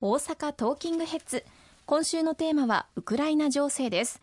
大阪トーキングヘッズ。今週のテーマはウクライナ情勢です。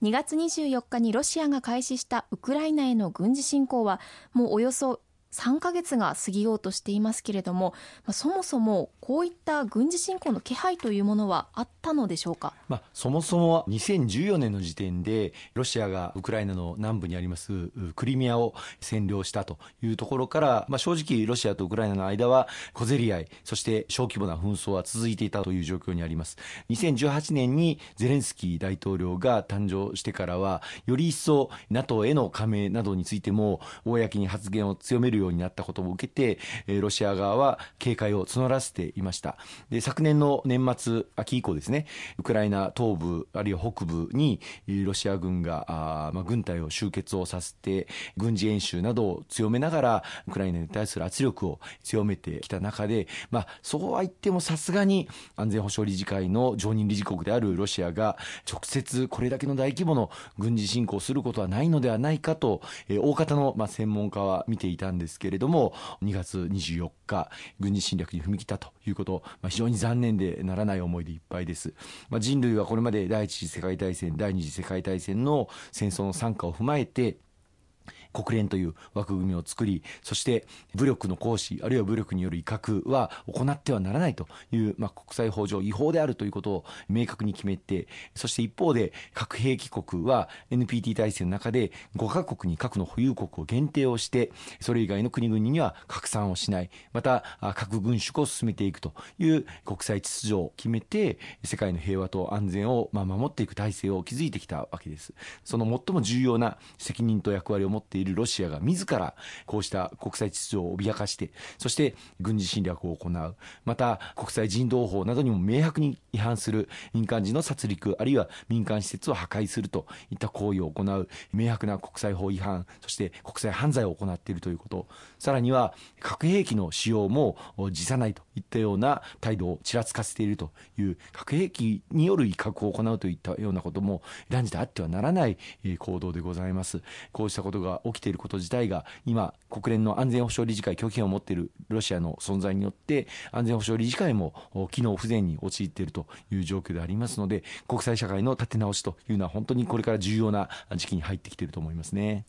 2月24日にロシアが開始したウクライナへの軍事侵攻はもうおよそ3ヶ月が過ぎようとしていますけれども、まあ、そもそもこういった軍事侵攻の気配というものはあったのでしょうか、まあ、そもそも2014年の時点でロシアがウクライナの南部にありますクリミアを占領したというところから、まあ、正直ロシアとウクライナの間は小競り合いそして小規模な紛争は続いていたという状況にあります。2018年にゼレンスキー大統領が誕生してからはより一層 NATO への加盟などについても公に発言を強めるようようになったことを受けて、ロシア側は警戒を募らせていました。で昨年の年末秋以降ですねウクライナ東部あるいは北部にロシア軍があ、まあ、軍隊を集結をさせて軍事演習などを強めながらウクライナに対する圧力を強めてきた中で、まあ、そうは言ってもさすがに安全保障理事会の常任理事国であるロシアが直接これだけの大規模の軍事侵攻をすることはないのではないかと、大方の、専門家は見ていたんですですけれども2月24日軍事侵略に踏み切ったということ、まあ、非常に残念でならない思いでいっぱいです、まあ、人類はこれまで第一次世界大戦第二次世界大戦の戦争の惨禍を踏まえて国連という枠組みを作りそして武力の行使あるいは武力による威嚇は行ってはならないという、まあ、国際法上違法であるということを明確に決めてそして一方で核兵器国は NPT 体制の中で5カ国に核の保有国を限定をしてそれ以外の国々には拡散をしない。また核軍縮を進めていくという国際秩序を決めて世界の平和と安全をまあ守っていく体制を築いてきたわけです。その最も重要な責任と役割を持っているるロシアが自らこうした国際秩序を脅かしてそして軍事侵略を行う。また国際人道法などにも明白に違反する民間人の殺戮あるいは民間施設を破壊するといった行為を行う明白な国際法違反そして国際犯罪を行っているということ。さらには核兵器の使用も辞さないといったような態度をちらつかせているという核兵器による威嚇を行うといったようなことも断じてあってはならない行動でございます。こうしたことが起きていること自体が今国連の安全保障理事会拒否権を持っているロシアの存在によって安全保障理事会も機能不全に陥っているという状況でありますので国際社会の立て直しというのは本当にこれから重要な時期に入ってきていると思いますね。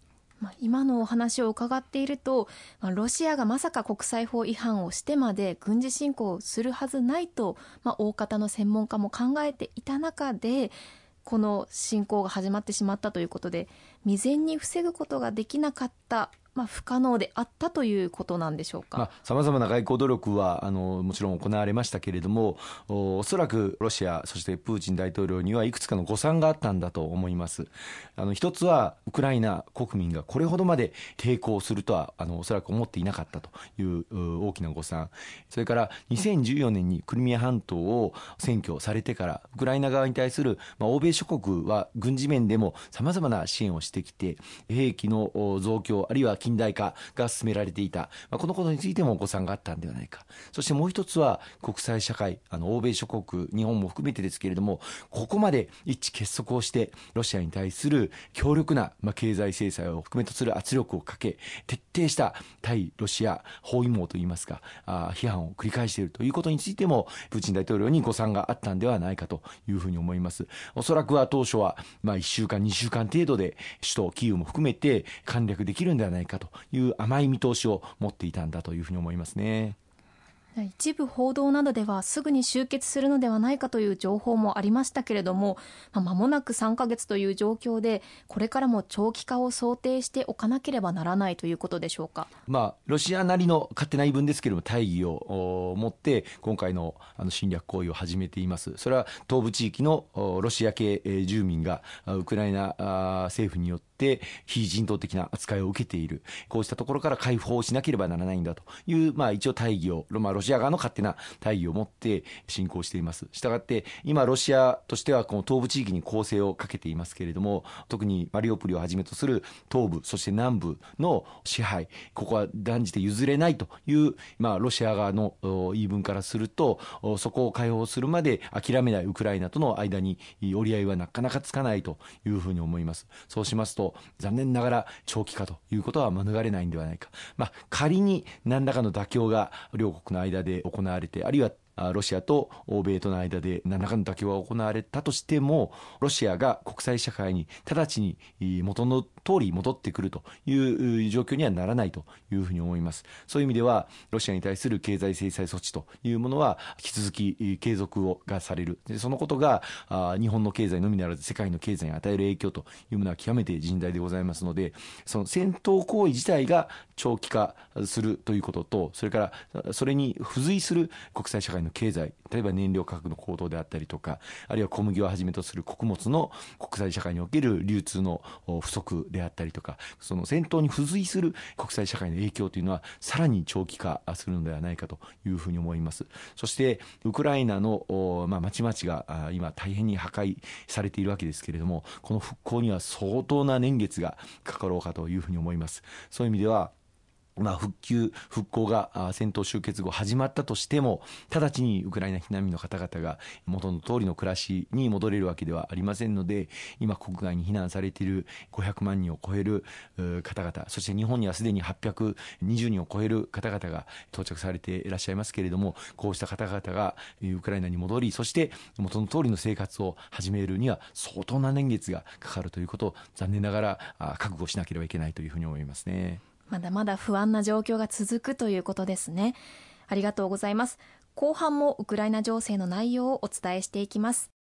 今のお話を伺っているとロシアがまさか国際法違反をしてまで軍事侵攻するはずないと、まあ、大方の専門家も考えていた中でこの侵攻が始まってしまったということで未然に防ぐことができなかったまあ、不可能であったということなんでしょうか？さまざ、まな外交努力はあのもちろん行われましたけれどもおそらくロシアそしてプーチン大統領にはいくつかの誤算があったんだと思います。あの一つはウクライナ国民がこれほどまで抵抗するとはあのおそらく思っていなかったという大きな誤算。それから2014年にクリミア半島を占拠されてからウクライナ側に対する、まあ、欧米諸国は軍事面でもさまざまな支援をしてきて兵器の増強あるいは近代化が進められていた、まあ、このことについてもお子さんがあったんではないか。そしてもう一つは国際社会あの欧米諸国日本も含めてですけれどもここまで一致結束をしてロシアに対する強力な、まあ、経済制裁を含めとする圧力をかけ徹底した対ロシア包囲網といいますかあ批判を繰り返しているということについてもプーチン大統領に誤算があったんではないかというふうに思います。おそらくは当初はまあ1週間2週間程度で首都キーウも含めて簡略できるんではないかという甘い見通しを持っていたんだというふうに思いますね。一部報道などではすぐに終結するのではないかという情報もありましたけれども、まあ、間もなく3ヶ月という状況でこれからも長期化を想定しておかなければならないということでしょうか、まあ、ロシアなりの勝手な言い分ですけれども大義を持って今回のあの侵略行為を始めていますそれは東部地域のロシア系住民がウクライナ政府によってって非人道的な扱いを受けている。こうしたところから解放しなければならないんだという、まあ、一応大義を、まあ、ロシア側の勝手な大義を持って侵攻しています。したがって今ロシアとしてはこの東部地域に攻勢をかけていますけれども特にマリオプリをはじめとする東部そして南部の支配ここは断じて譲れないという、まあ、ロシア側の言い分からするとそこを解放するまで諦めないウクライナとの間に折り合いはなかなかつかないというふうに思います。そうしますと残念ながら長期化ということは免れないんではないか、まあ、仮に何らかの妥協が両国の間で行われてあるいはロシアと欧米との間で何らかの妥協が行われたとしても、ロシアが国際社会に直ちに元の通り戻ってくるという状況にはならないというふうに思います。そういう意味では、ロシアに対する経済制裁措置というものは、引き続き継続をがされる。でそのことが日本の経済のみならず世界の経済に与える影響というものは極めて甚大でございますので、その戦闘行為自体が長期化するということと、それからそれに付随する国際社会の経済、例えば燃料価格の高騰であったりとか、あるいは小麦をはじめとする穀物の国際社会における流通の不足であったりとか、その戦闘に付随する国際社会の影響というのは、さらに長期化するのではないかというふうに思います。そして、ウクライナの、まあ、町々が今大変に破壊されているわけですけれども、この復興には相当な年月がかかろうかというふうに思います。そういう意味では、まあ、復旧、復興が戦闘終結後始まったとしても、直ちにウクライナ避難民の方々が元の通りの暮らしに戻れるわけではありませんので、今国外に避難されている500万人を超える方々、そして日本にはすでに820人を超える方々が到着されていらっしゃいますけれども、こうした方々がウクライナに戻り、そして元の通りの生活を始めるには相当な年月がかかるということを残念ながら覚悟しなければいけないというふうに思いますね。まだまだ不安な状況が続くということですね。ありがとうございます。後半もウクライナ情勢の内容をお伝えしていきます。